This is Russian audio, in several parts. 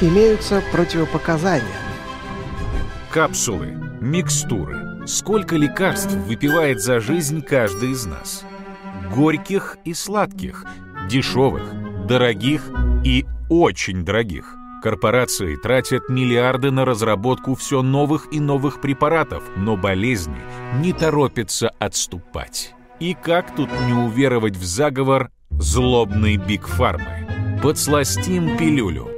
имеются противопоказания. Капсулы, микстуры. Сколько лекарств выпивает за жизнь каждый из нас? Горьких и сладких, дешевых, дорогих и очень дорогих. Корпорации тратят миллиарды на разработку все новых и новых препаратов, но болезни не торопятся отступать. И как тут не уверовать в заговор злобной бигфармы? Подсластим пилюлю.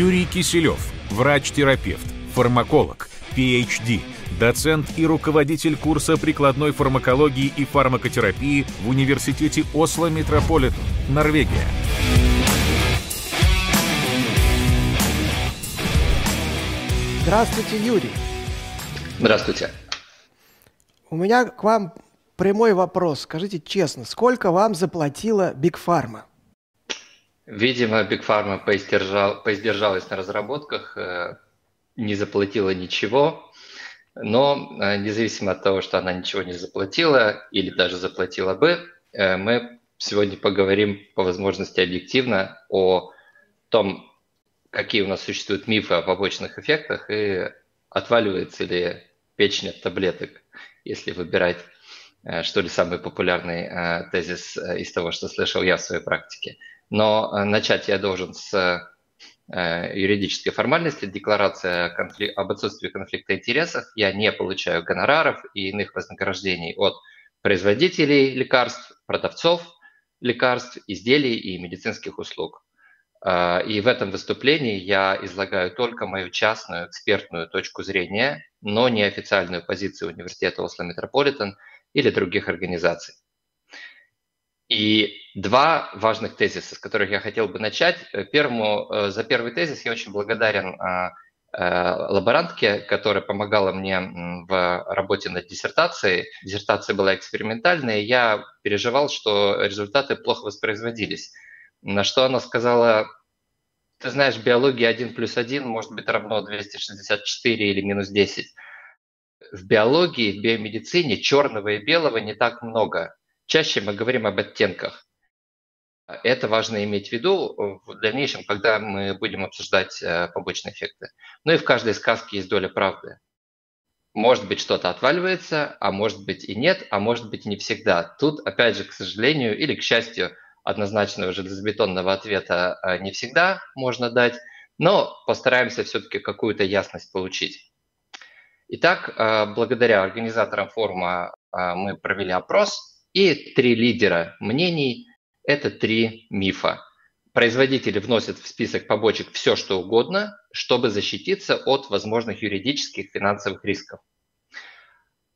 Юрий Киселев, врач-терапевт, фармаколог, PhD, доцент и руководитель курса прикладной фармакологии и фармакотерапии в Университете Осло Метрополитен, Норвегия. Здравствуйте, Юрий. Здравствуйте. У меня к вам прямой вопрос. Скажите честно, сколько вам заплатила Big Pharma? Видимо, Биг Фарма поиздержал, поиздержалась на разработках, э, не заплатила ничего, но э, независимо от того, что она ничего не заплатила или даже заплатила бы, э, мы сегодня поговорим по возможности объективно о том, какие у нас существуют мифы о побочных эффектах и отваливается ли печень от таблеток, если выбирать, что ли, самый популярный тезис из того, что слышал я в своей практике. Но начать я должен с юридической формальности, декларация об отсутствии конфликта интересов. Я не получаю гонораров и иных вознаграждений от производителей лекарств, продавцов лекарств, изделий и медицинских услуг. А, и в этом выступлении я излагаю только мою частную экспертную точку зрения, но не официальную позицию университета Осло Метрополитен или других организаций. И два важных тезиса, с которых я хотел бы начать. Первому, э, за первый тезис я очень благодарен а, э, лаборантке, которая помогала мне в работе над диссертацией. Диссертация была экспериментальная, и я переживал, что результаты плохо воспроизводились. На что она сказала, ты знаешь, биология 1 плюс 1 может быть равно 264 или минус 10. В биологии, в биомедицине черного и белого не так много. Чаще мы говорим об оттенках. Это важно иметь в виду в дальнейшем, когда мы будем обсуждать э, побочные эффекты. Ну и в каждой сказке есть доля правды. Может быть, что-то отваливается, а может быть и нет, а может быть и не всегда. Тут, опять же, к сожалению или к счастью, однозначного железобетонного ответа э, не всегда можно дать, но постараемся все-таки какую-то ясность получить. Итак, э, благодаря организаторам форума мы провели опрос, и три лидера мнений – это три мифа. Производители вносят в список побочек все, что угодно, чтобы защититься от возможных юридических финансовых рисков.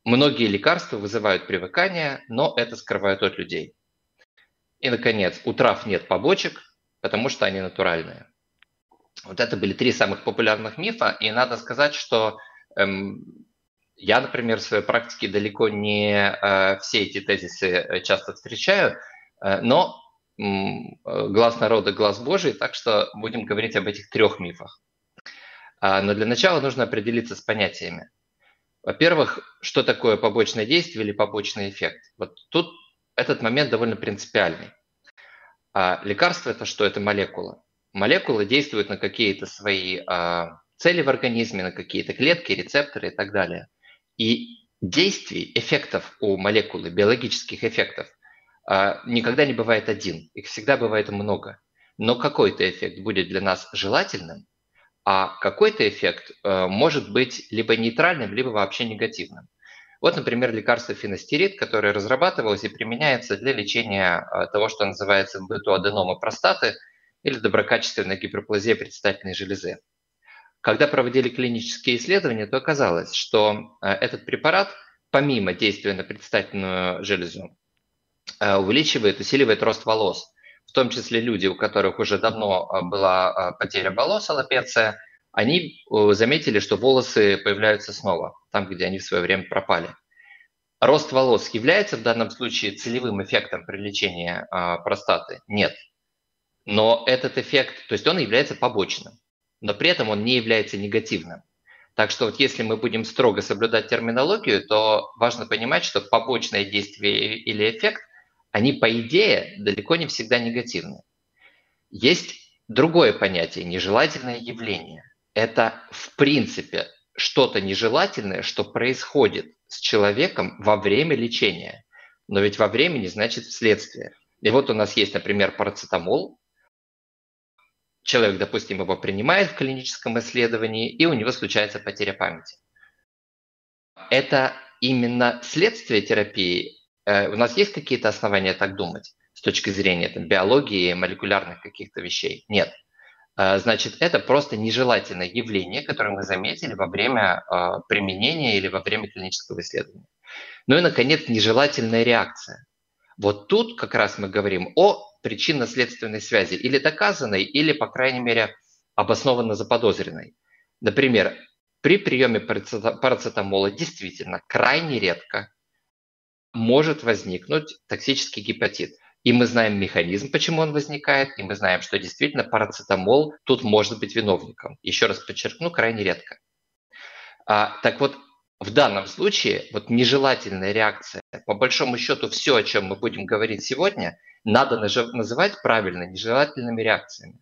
Многие лекарства вызывают привыкание, но это скрывают от людей. И, наконец, у трав нет побочек, потому что они натуральные. Вот это были три самых популярных мифа, и надо сказать, что эм, я, например, в своей практике далеко не э, все эти тезисы э, часто встречаю, э, но глаз народа, глаз Божий, так что будем говорить об этих трех мифах. Э, но для начала нужно определиться с понятиями. Во-первых, что такое побочное действие или побочный эффект? Вот тут этот момент довольно принципиальный. А лекарство это что? Это молекула. Молекулы действуют на какие-то свои а, цели в организме, на какие-то клетки, рецепторы и так далее. И действий, эффектов у молекулы, биологических эффектов, а, никогда не бывает один. Их всегда бывает много. Но какой-то эффект будет для нас желательным, а какой-то эффект а, может быть либо нейтральным, либо вообще негативным. Вот, например, лекарство фенастерид, которое разрабатывалось и применяется для лечения а, того, что называется в быту аденома простаты или доброкачественная гиперплазия предстательной железы. Когда проводили клинические исследования, то оказалось, что а, этот препарат, помимо действия на предстательную железу, а, увеличивает, усиливает рост волос, в том числе люди, у которых уже давно была потеря волос, аллопеция – они заметили, что волосы появляются снова, там, где они в свое время пропали. Рост волос является в данном случае целевым эффектом при лечении э, простаты? Нет. Но этот эффект, то есть он является побочным, но при этом он не является негативным. Так что вот если мы будем строго соблюдать терминологию, то важно понимать, что побочное действие или эффект, они по идее далеко не всегда негативны. Есть другое понятие – нежелательное явление. Это в принципе что-то нежелательное, что происходит с человеком во время лечения. Но ведь во время не значит вследствие. И вот у нас есть, например, парацетамол. Человек, допустим, его принимает в клиническом исследовании, и у него случается потеря памяти. Это именно следствие терапии. Э, у нас есть какие-то основания так думать с точки зрения там, биологии, молекулярных каких-то вещей? Нет. Э, значит, это просто нежелательное явление, которое мы заметили во время э, применения или во время клинического исследования. Ну и, наконец, нежелательная реакция. Вот тут как раз мы говорим о причинно-следственной связи, или доказанной, или, по крайней мере, обоснованно заподозренной. Например, при приеме парацетамола действительно крайне редко может возникнуть токсический гепатит. И мы знаем механизм, почему он возникает, и мы знаем, что действительно парацетамол тут может быть виновником. Еще раз подчеркну, крайне редко. А, так вот, в данном случае вот нежелательная реакция, по большому счету все, о чем мы будем говорить сегодня, надо называть правильно нежелательными реакциями.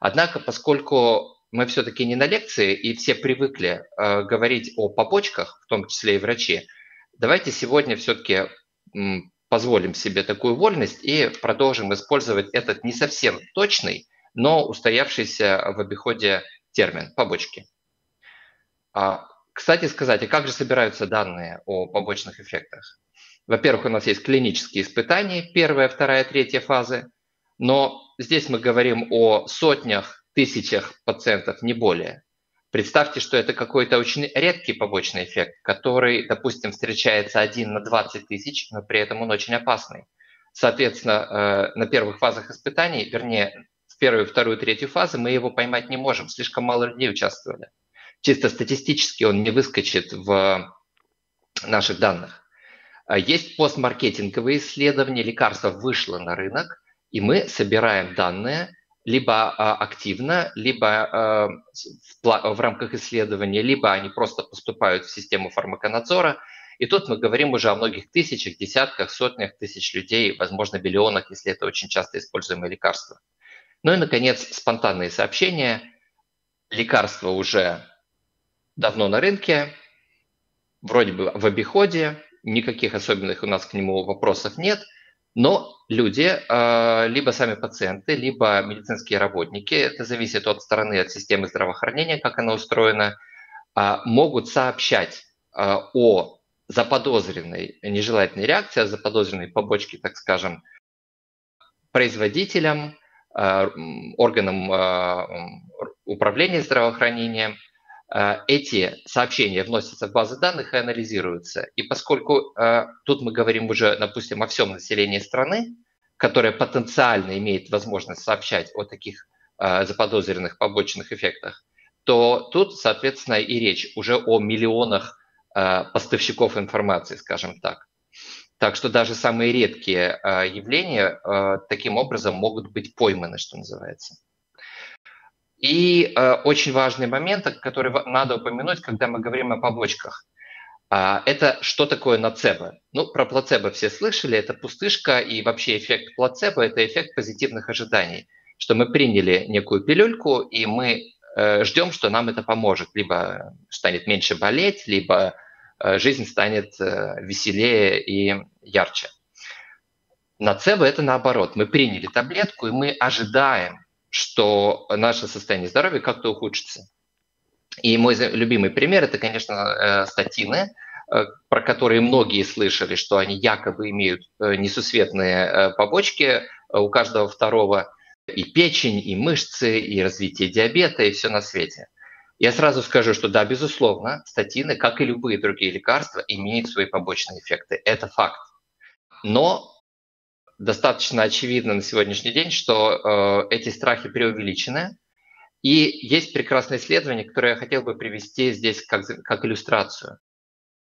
Однако, поскольку мы все-таки не на лекции и все привыкли э, говорить о побочках, в том числе и врачи, давайте сегодня все-таки позволим себе такую вольность и продолжим использовать этот не совсем точный, но устоявшийся в обиходе термин побочки. А, кстати сказать, а как же собираются данные о побочных эффектах? Во-первых, у нас есть клинические испытания, первая, вторая, третья фазы, но здесь мы говорим о сотнях, тысячах пациентов, не более. Представьте, что это какой-то очень редкий побочный эффект, который, допустим, встречается один на 20 тысяч, но при этом он очень опасный. Соответственно, э, на первых фазах испытаний, вернее, в первую, вторую, третью фазы мы его поймать не можем, слишком мало людей участвовали. Чисто статистически он не выскочит в наших данных. А есть постмаркетинговые исследования, лекарство вышло на рынок, и мы собираем данные – либо а, активно, либо а, в рамках исследования, либо они просто поступают в систему фармаконадзора. И тут мы говорим уже о многих тысячах, десятках, сотнях тысяч людей, возможно, миллионах, если это очень часто используемое лекарство. Ну и, наконец, спонтанные сообщения. Лекарство уже давно на рынке, вроде бы в обиходе, никаких особенных у нас к нему вопросов нет – но люди, а, либо сами пациенты, либо медицинские работники, это зависит от стороны, от системы здравоохранения, как она устроена, а, могут сообщать а, о заподозренной нежелательной реакции, о заподозренной побочке, так скажем, производителям, органам управления здравоохранением – эти сообщения вносятся в базы данных и анализируются. И поскольку э, тут мы говорим уже, допустим, о всем населении страны, которое потенциально имеет возможность сообщать о таких э, заподозренных побочных эффектах, то тут, соответственно, и речь уже о миллионах поставщиков информации, скажем так. Так что даже самые редкие явления таким образом могут быть пойманы, что называется. И э, очень важный момент, который надо упомянуть, когда мы говорим о побочках. Э, это что такое нацебо? Ну, про плацебо все слышали, это пустышка, и вообще эффект плацебо – это эффект позитивных ожиданий, что мы приняли некую пилюльку, и мы э, ждем, что нам это поможет, либо станет меньше болеть, либо э, жизнь станет э, веселее и ярче. Нацебо – это наоборот. Мы приняли таблетку, и мы ожидаем, что наше состояние здоровья как-то ухудшится. И мой любимый пример – это, конечно, э, статины, э, про которые многие слышали, что они якобы имеют э, несусветные побочки у каждого второго, и печень, и мышцы, и развитие диабета, и все на свете. Я сразу скажу, что да, безусловно, статины, как и любые другие лекарства, имеют свои побочные эффекты. Это факт. Но достаточно очевидно на сегодняшний день, что э, эти страхи преувеличены. И есть прекрасное исследование, которое я хотел бы привести здесь как, как иллюстрацию.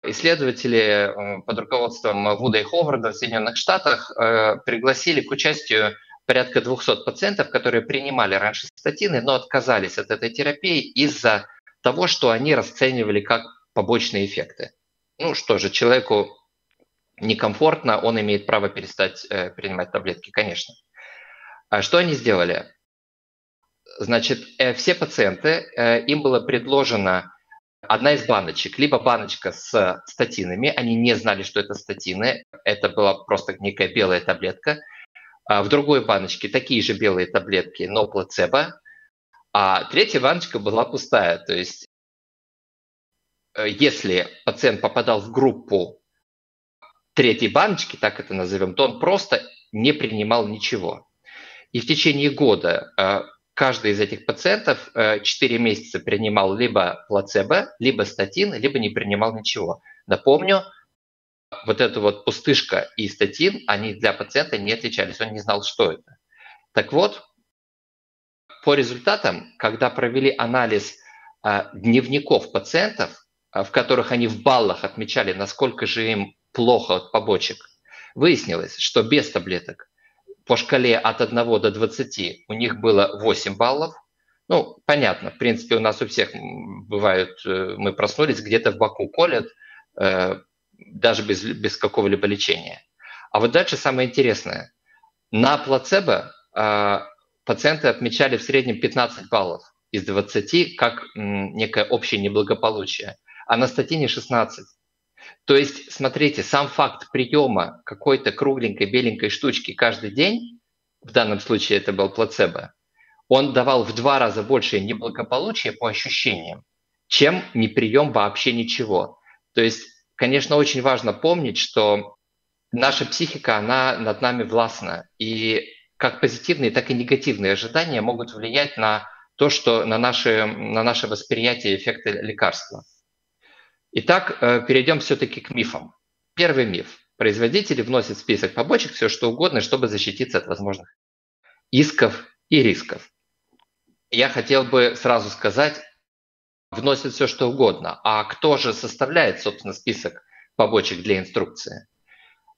Исследователи э, под руководством Вуда и Ховарда в Соединенных Штатах э, пригласили к участию порядка 200 пациентов, которые принимали раньше статины, но отказались от этой терапии из-за того, что они расценивали как побочные эффекты. Ну что же, человеку некомфортно, он имеет право перестать э, принимать таблетки, конечно. А что они сделали? Значит, э, все пациенты, э, им было предложено одна из баночек, либо баночка с статинами, они не знали, что это статины, это была просто некая белая таблетка. А в другой баночке такие же белые таблетки, но плацебо. А третья баночка была пустая, то есть если пациент попадал в группу третьей баночки, так это назовем, то он просто не принимал ничего. И в течение года э, каждый из этих пациентов 4 э, месяца принимал либо плацебо, либо статин, либо не принимал ничего. Напомню, вот эта вот пустышка и статин, они для пациента не отличались, он не знал, что это. Так вот, по результатам, когда провели анализ э, дневников пациентов, в которых они в баллах отмечали, насколько же им плохо от побочек, выяснилось, что без таблеток по шкале от 1 до 20 у них было 8 баллов. Ну, понятно, в принципе, у нас у всех бывают, э, мы проснулись, где-то в боку колят, э, даже без, без какого-либо лечения. А вот дальше самое интересное. На плацебо э, пациенты отмечали в среднем 15 баллов из 20 как некое общее неблагополучие, а на статине 16. То есть, смотрите, сам факт приема какой-то кругленькой беленькой штучки каждый день, в данном случае это был плацебо, он давал в два раза больше неблагополучия по ощущениям, чем не прием вообще ничего. То есть, конечно, очень важно помнить, что наша психика, она над нами властна. И как позитивные, так и негативные ожидания могут влиять на то, что на наше, на наше восприятие эффекта лекарства. Итак, э, перейдем все-таки к мифам. Первый миф. Производители вносят в список побочек все что угодно, чтобы защититься от возможных исков и рисков. Я хотел бы сразу сказать, вносят все что угодно. А кто же составляет, собственно, список побочек для инструкции?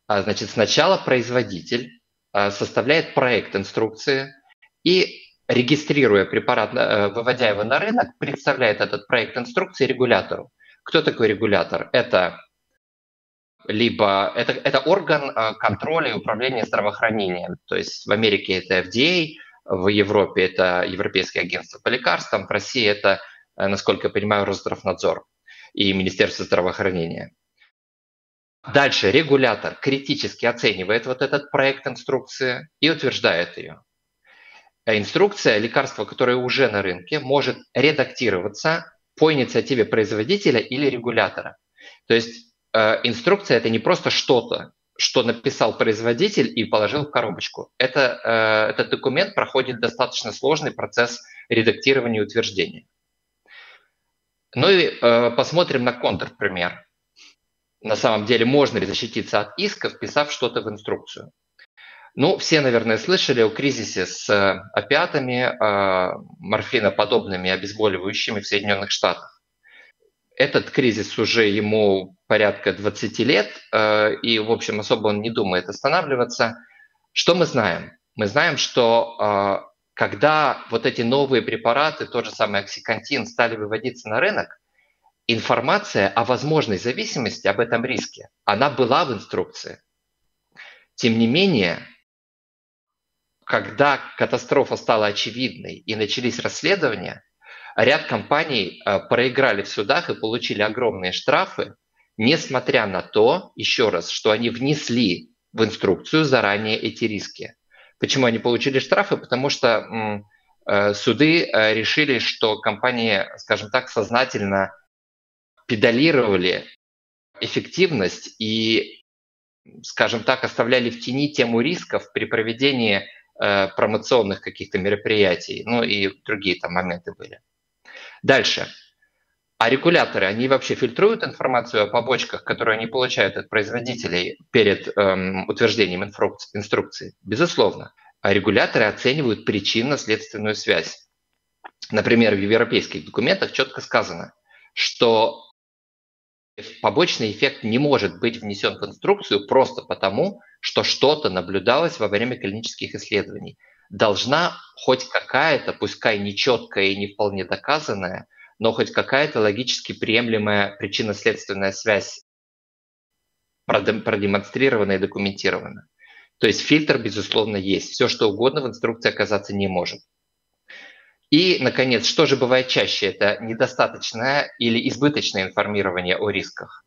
А, значит, сначала производитель а, составляет проект инструкции и регистрируя препарат, э, выводя его на рынок, представляет этот проект инструкции регулятору. Кто такой регулятор? Это либо это, это орган э, контроля и управления здравоохранением. То есть в Америке это FDA, в Европе это Европейское агентство по лекарствам, в России это, э, насколько я понимаю, Росздравнадзор и Министерство здравоохранения. Дальше регулятор критически оценивает вот этот проект инструкции и утверждает ее. Инструкция лекарства, которое уже на рынке, может редактироваться по инициативе производителя или регулятора. То есть э, инструкция это не просто что-то, что написал производитель и положил в коробочку. Это, э, этот документ проходит достаточно сложный процесс редактирования и утверждения. Ну и э, посмотрим на контрпример. На самом деле можно ли защититься от иска, вписав что-то в инструкцию. Ну, все, наверное, слышали о кризисе с э, опиатами, э, морфиноподобными обезболивающими в Соединенных Штатах. Этот кризис уже ему порядка 20 лет, э, и, в общем, особо он не думает останавливаться. Что мы знаем? Мы знаем, что когда вот эти новые препараты, тот же самый оксикантин, стали выводиться на рынок, информация о возможной зависимости, об этом риске, она была в инструкции. Тем не менее, когда катастрофа стала очевидной и начались расследования, ряд компаний э, проиграли в судах и получили огромные штрафы, несмотря на то, еще раз, что они внесли в инструкцию заранее эти риски. Почему они получили штрафы? Потому что э, суды э, решили, что компании, скажем так, сознательно педалировали эффективность и, скажем так, оставляли в тени тему рисков при проведении промоционных каких-то мероприятий, ну и другие там моменты были. Дальше. А регуляторы, они вообще фильтруют информацию о побочках, которые они получают от производителей перед эм, утверждением инструкции? Безусловно. А регуляторы оценивают причинно-следственную связь. Например, в европейских документах четко сказано, что побочный эффект не может быть внесен в инструкцию просто потому, что что-то наблюдалось во время клинических исследований. Должна хоть какая-то, пускай нечеткая и не вполне доказанная, но хоть какая-то логически приемлемая причинно-следственная связь продемонстрирована и документирована. То есть фильтр, безусловно, есть. Все, что угодно в инструкции оказаться не может. И, наконец, что же бывает чаще? Это недостаточное или избыточное информирование о рисках.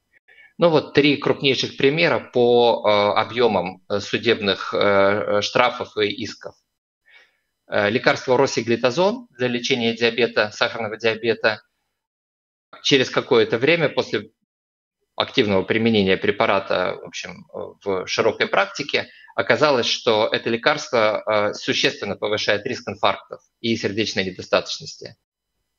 Ну вот три крупнейших примера по э, объемам э, судебных э, штрафов и исков. Лекарство росиглитазон для лечения диабета, сахарного диабета. Через какое-то время после активного применения препарата в, общем, в широкой практике оказалось, что это лекарство существенно повышает риск инфарктов и сердечной недостаточности.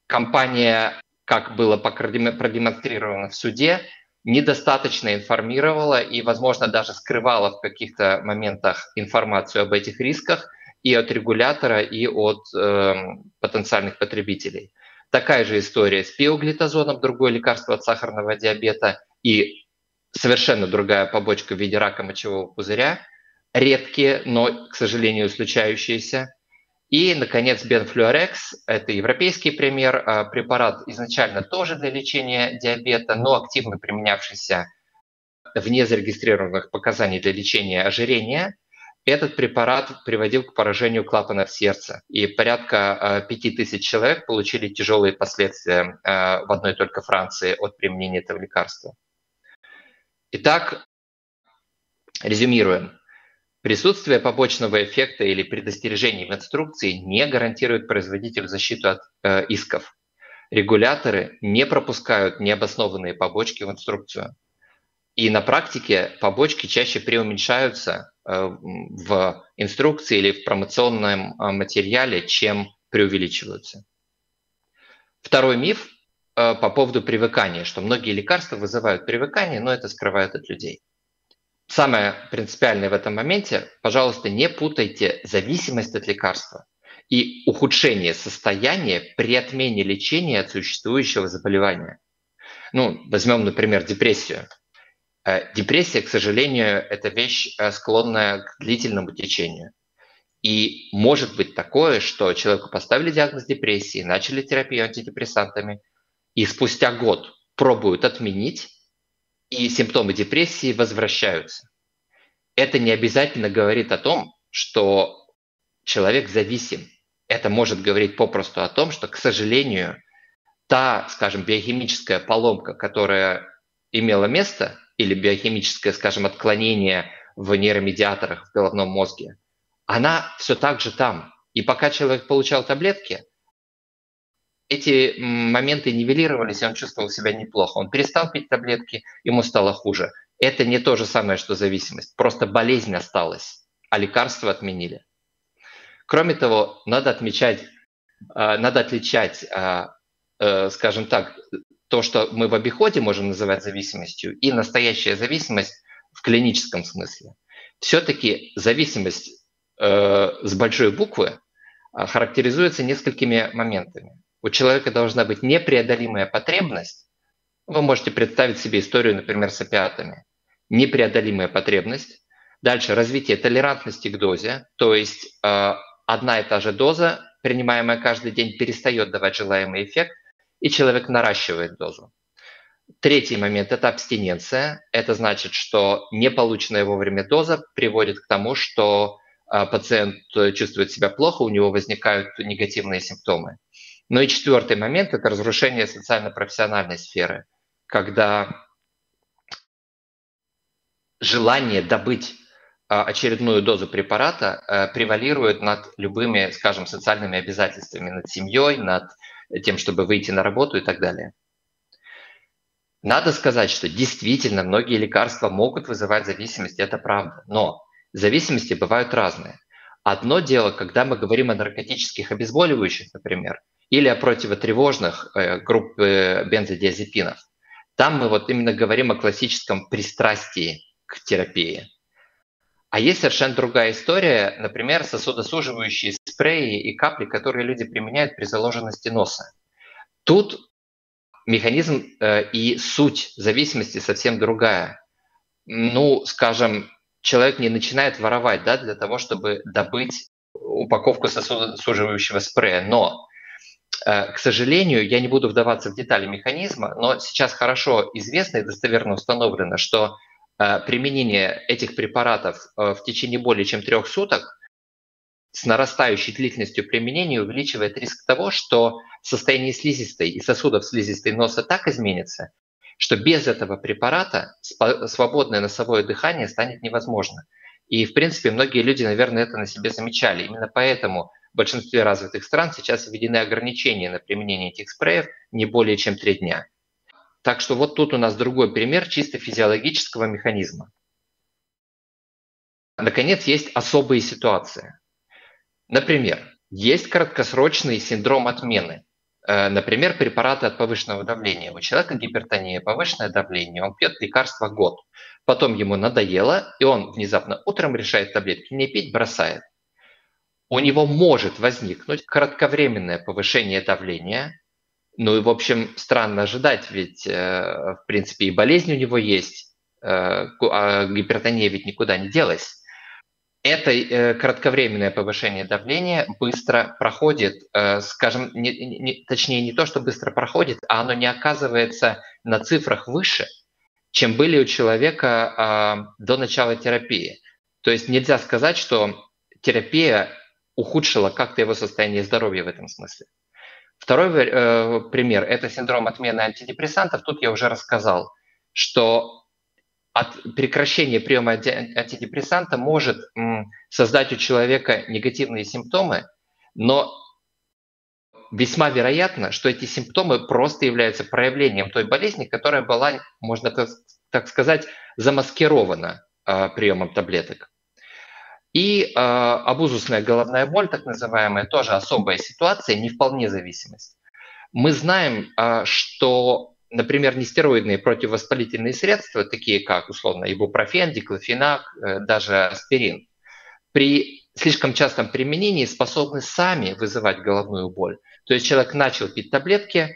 Компания, как было продемонстрировано в суде, недостаточно информировала и, возможно, даже скрывала в каких-то моментах информацию об этих рисках и от регулятора, и от э, потенциальных потребителей. Такая же история с пиоглитазоном, другое лекарство от сахарного диабета и совершенно другая побочка в виде рака мочевого пузыря, редкие, но, к сожалению, случающиеся. И, наконец, Бенфлюорекс – это европейский пример, а, препарат изначально тоже для лечения диабета, но активно применявшийся вне зарегистрированных показаний для лечения ожирения. Этот препарат приводил к поражению клапанов сердца, и порядка 5000 а, человек получили тяжелые последствия а, в одной только Франции от применения этого лекарства. Итак, резюмируем. Присутствие побочного эффекта или предостережений в инструкции не гарантирует производителю защиту от э, исков. Регуляторы не пропускают необоснованные побочки в инструкцию. И на практике побочки чаще преуменьшаются э, в инструкции или в промоционном э, материале, чем преувеличиваются. Второй миф э, по поводу привыкания, что многие лекарства вызывают привыкание, но это скрывают от людей. Самое принципиальное в этом моменте, пожалуйста, не путайте зависимость от лекарства и ухудшение состояния при отмене лечения от существующего заболевания. Ну, возьмем, например, депрессию. Э, депрессия, к сожалению, это вещь, э, склонная к длительному течению. И может быть такое, что человеку поставили диагноз депрессии, начали терапию антидепрессантами, и спустя год пробуют отменить, и симптомы депрессии возвращаются. Это не обязательно говорит о том, что человек зависим. Это может говорить попросту о том, что, к сожалению, та, скажем, биохимическая поломка, которая имела место, или биохимическое, скажем, отклонение в нейромедиаторах в головном мозге, она все так же там. И пока человек получал таблетки, эти моменты нивелировались, и он чувствовал себя неплохо. Он перестал пить таблетки, ему стало хуже. Это не то же самое, что зависимость. Просто болезнь осталась, а лекарства отменили. Кроме того, надо отмечать, а, надо отличать, а, э, скажем так, то, что мы в обиходе можем называть зависимостью, и настоящая зависимость в клиническом смысле. Все-таки зависимость э, с большой буквы а, характеризуется несколькими моментами у человека должна быть непреодолимая потребность. Вы можете представить себе историю, например, с опиатами. Непреодолимая потребность. Дальше развитие толерантности к дозе, то есть э, одна и та же доза, принимаемая каждый день, перестает давать желаемый эффект, и человек наращивает дозу. Третий момент – это абстиненция. Это значит, что неполученная вовремя доза приводит к тому, что э, пациент чувствует себя плохо, у него возникают негативные симптомы. Ну и четвертый момент – это разрушение социально-профессиональной сферы, когда желание добыть а, очередную дозу препарата а, превалирует над любыми, скажем, социальными обязательствами, над семьей, над тем, чтобы выйти на работу и так далее. Надо сказать, что действительно многие лекарства могут вызывать зависимость, это правда, но зависимости бывают разные. Одно дело, когда мы говорим о наркотических обезболивающих, например – или о противотревожных э, группы бензодиазепинов. Там мы вот именно говорим о классическом пристрастии к терапии. А есть совершенно другая история, например, сосудосуживающие спреи и капли, которые люди применяют при заложенности носа. Тут механизм э, и суть зависимости совсем другая. Ну, скажем, человек не начинает воровать да, для того, чтобы добыть упаковку сосудосуживающего спрея, но Э, к сожалению, я не буду вдаваться в детали механизма, но сейчас хорошо известно и достоверно установлено, что э, применение этих препаратов э, в течение более чем трех суток с нарастающей длительностью применения увеличивает риск того, что состояние слизистой и сосудов слизистой носа так изменится, что без этого препарата свободное носовое дыхание станет невозможно. И, в принципе, многие люди, наверное, это на себе замечали. Именно поэтому в большинстве развитых стран сейчас введены ограничения на применение этих спреев не более чем три дня. Так что вот тут у нас другой пример чисто физиологического механизма. Наконец, есть особые ситуации. Например, есть краткосрочный синдром отмены. Э, например, препараты от повышенного давления. У человека гипертония, повышенное давление, он пьет лекарства год. Потом ему надоело, и он внезапно утром решает таблетки не пить, бросает. У него может возникнуть кратковременное повышение давления. Ну и, в общем, странно ожидать, ведь, э, в принципе, и болезнь у него есть, э, а гипертония ведь никуда не делась это э, кратковременное повышение давления быстро проходит, скажем, не, не, точнее не то, что быстро проходит, а оно не оказывается на цифрах выше, чем были у человека э, до начала терапии. То есть нельзя сказать, что терапия ухудшила как-то его состояние здоровья в этом смысле. Второй э, пример – это синдром отмены антидепрессантов. Тут я уже рассказал, что от прекращения приема антидепрессанта может создать у человека негативные симптомы, но весьма вероятно, что эти симптомы просто являются проявлением той болезни, которая была, можно так сказать, замаскирована э, приемом таблеток. И э, абузусная головная боль, так называемая, тоже особая ситуация, не вполне зависимость. Мы знаем, э, что например, нестероидные противовоспалительные средства, такие как, условно, ибупрофен, диклофенак, э, даже аспирин, при слишком частом применении способны сами вызывать головную боль. То есть человек начал пить таблетки,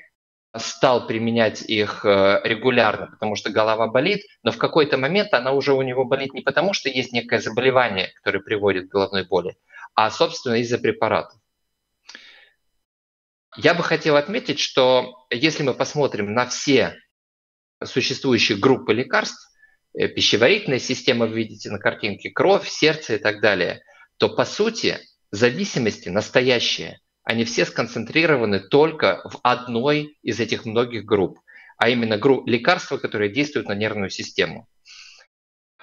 стал применять их э, регулярно, потому что голова болит, но в какой-то момент она уже у него болит не потому, что есть некое заболевание, которое приводит к головной боли, а, собственно, из-за препаратов. Я бы хотел отметить, что если мы посмотрим на все существующие группы лекарств, э, пищеварительная система, вы видите на картинке, кровь, сердце и так далее, то по сути зависимости настоящие, они все сконцентрированы только в одной из этих многих групп, а именно групп лекарства, которые действуют на нервную систему.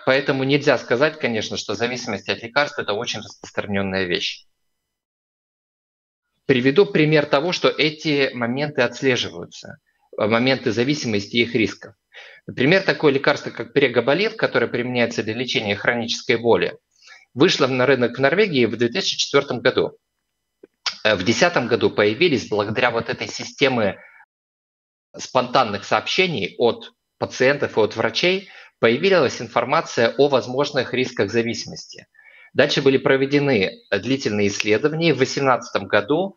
Поэтому нельзя сказать, конечно, что зависимость от лекарств – это очень распространенная вещь. Приведу пример того, что эти моменты отслеживаются, э, моменты зависимости и их рисков. Например, такое лекарство, как прегаболит, которое применяется для лечения хронической боли, вышло на рынок в Норвегии в 2004 году. Э, в 2010 году появились благодаря вот этой системе спонтанных сообщений от пациентов и от врачей, появилась информация о возможных рисках зависимости – Дальше были проведены длительные исследования. В 2018 году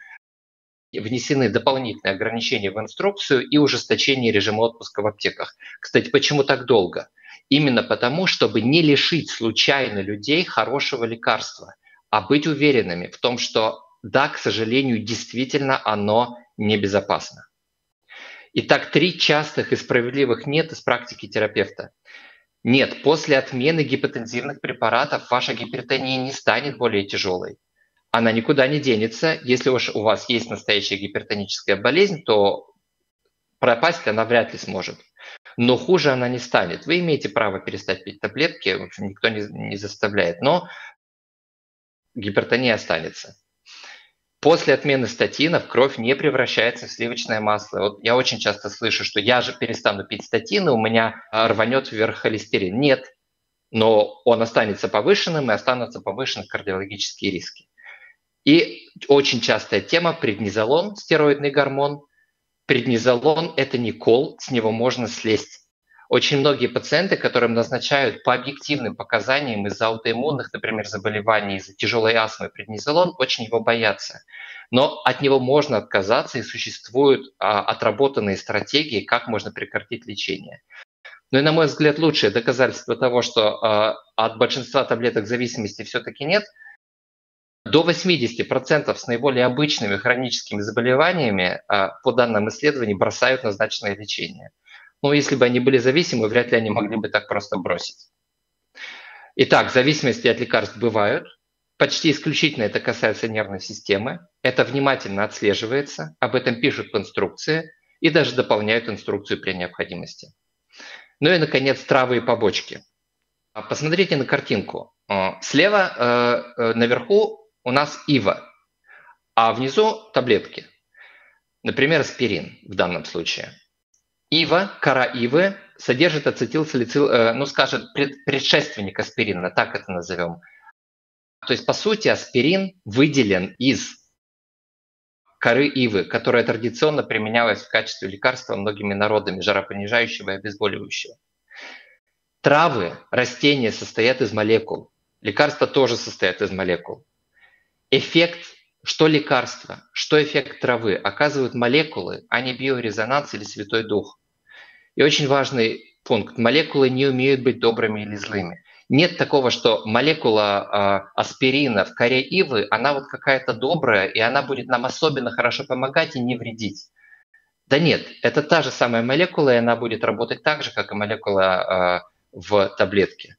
внесены дополнительные ограничения в инструкцию и ужесточение режима отпуска в аптеках. Кстати, почему так долго? Именно потому, чтобы не лишить случайно людей хорошего лекарства, а быть уверенными в том, что да, к сожалению, действительно оно небезопасно. Итак, три частых и справедливых нет из практики терапевта. Нет, после отмены гипотензивных препаратов ваша гипертония не станет более тяжелой. Она никуда не денется. Если уж у вас есть настоящая гипертоническая болезнь, то пропасть она вряд ли сможет. Но хуже она не станет. Вы имеете право перестать пить таблетки, в общем, никто не, не заставляет, но гипертония останется. После отмены статинов кровь не превращается в сливочное масло. Вот я очень часто слышу, что я же перестану пить статины, у меня а, рванет вверх холестерин. Нет, но он останется повышенным и останутся повышены кардиологические риски. И очень частая тема – преднизолон, стероидный гормон. Преднизолон – это не кол, с него можно слезть. Очень многие пациенты, которым назначают по объективным показаниям из-за аутоиммунных, например, заболеваний, из-за тяжелой астмы преднизолон, очень его боятся. Но от него можно отказаться, и существуют а, отработанные стратегии, как можно прекратить лечение. Ну и, на мой взгляд, лучшее доказательство того, что а, от большинства таблеток зависимости все-таки нет, до 80% с наиболее обычными хроническими заболеваниями а, по данным исследований бросают назначенное лечение. Но если бы они были зависимы, вряд ли они могли бы так просто бросить. Итак, зависимости от лекарств бывают. почти исключительно это касается нервной системы. Это внимательно отслеживается, об этом пишут в инструкции и даже дополняют инструкцию при необходимости. Ну и, наконец, травы и побочки. Посмотрите на картинку. Слева э, э, наверху у нас ива, а внизу таблетки. Например, аспирин в данном случае. Ива, кора ивы содержит ацетилсалицил, э, ну, скажем, предшественник аспирина, так это назовем. То есть, по сути, аспирин выделен из коры ивы, которая традиционно применялась в качестве лекарства многими народами, жаропонижающего и обезболивающего. Травы, растения состоят из молекул. Лекарства тоже состоят из молекул. Эффект, что лекарство, что эффект травы, оказывают молекулы, а не биорезонанс или Святой Дух. И очень важный пункт. Молекулы не умеют быть добрыми или злыми. Нет такого, что молекула э, аспирина в коре ивы, она вот какая-то добрая, и она будет нам особенно хорошо помогать и не вредить. Да нет, это та же самая молекула, и она будет работать так же, как и молекула э, в таблетке.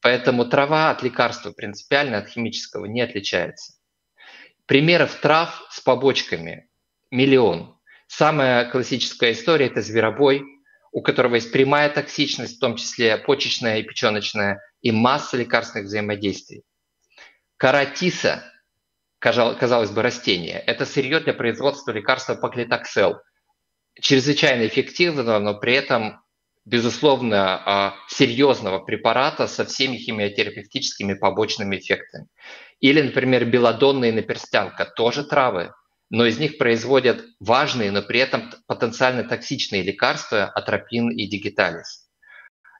Поэтому трава от лекарства принципиально от химического не отличается. Примеров трав с побочками миллион. Самая классическая история – это зверобой, у которого есть прямая токсичность, в том числе почечная и печеночная, и масса лекарственных взаимодействий. Каратиса, казалось бы, растение, это сырье для производства лекарства поклитоксел. Чрезвычайно эффективного, но при этом, безусловно, а, серьезного препарата со всеми химиотерапевтическими побочными эффектами. Или, например, белодонная наперстянка, тоже травы, но из них производят важные, но при этом потенциально токсичные лекарства атропин и дигиталис.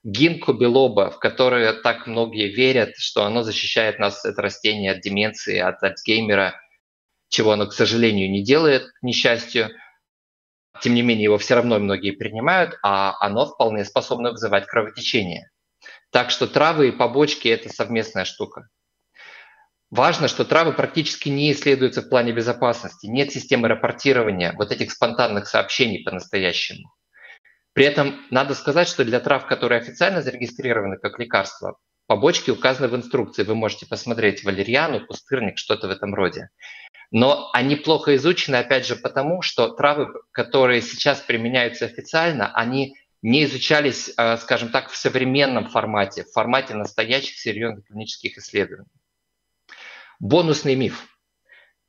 Гинко белоба, в которое так многие верят, что оно защищает нас, это растение, от деменции, от Альцгеймера, чего оно, к сожалению, не делает, к несчастью. Тем не менее, его все равно многие принимают, а оно вполне способно вызывать кровотечение. Так что травы и побочки – это совместная штука. Важно, что травы практически не исследуются в плане безопасности. Нет системы рапортирования вот этих спонтанных сообщений по-настоящему. При этом надо сказать, что для трав, которые официально зарегистрированы как лекарства, побочки указаны в инструкции. Вы можете посмотреть валерьяну, пустырник, что-то в этом роде. Но они плохо изучены, опять же, потому что травы, которые сейчас применяются официально, они не изучались, э, скажем так, в современном формате, в формате настоящих серьезных клинических исследований. Бонусный миф.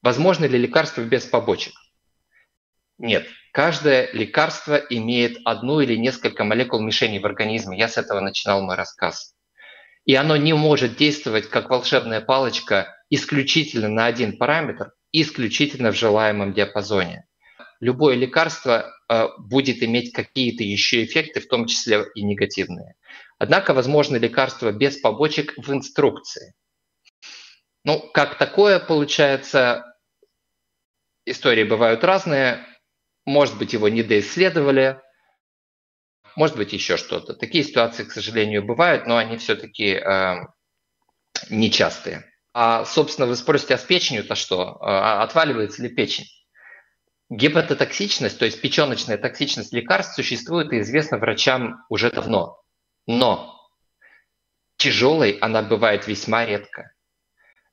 Возможно ли лекарство без побочек? Нет. Каждое лекарство имеет одну или несколько молекул мишеней в организме. Я с этого начинал мой рассказ. И оно не может действовать как волшебная палочка исключительно на один параметр, исключительно в желаемом диапазоне. Любое лекарство э, будет иметь какие-то еще эффекты, в том числе и негативные. Однако возможно лекарство без побочек в инструкции. Ну, как такое получается, истории бывают разные. Может быть, его недоисследовали, может быть, еще что-то. Такие ситуации, к сожалению, бывают, но они все-таки э, нечастые. А, собственно, вы спросите, а с печенью-то что? А отваливается ли печень? Гепатотоксичность, то есть печеночная токсичность лекарств, существует и известна врачам уже давно. Но тяжелой она бывает весьма редко.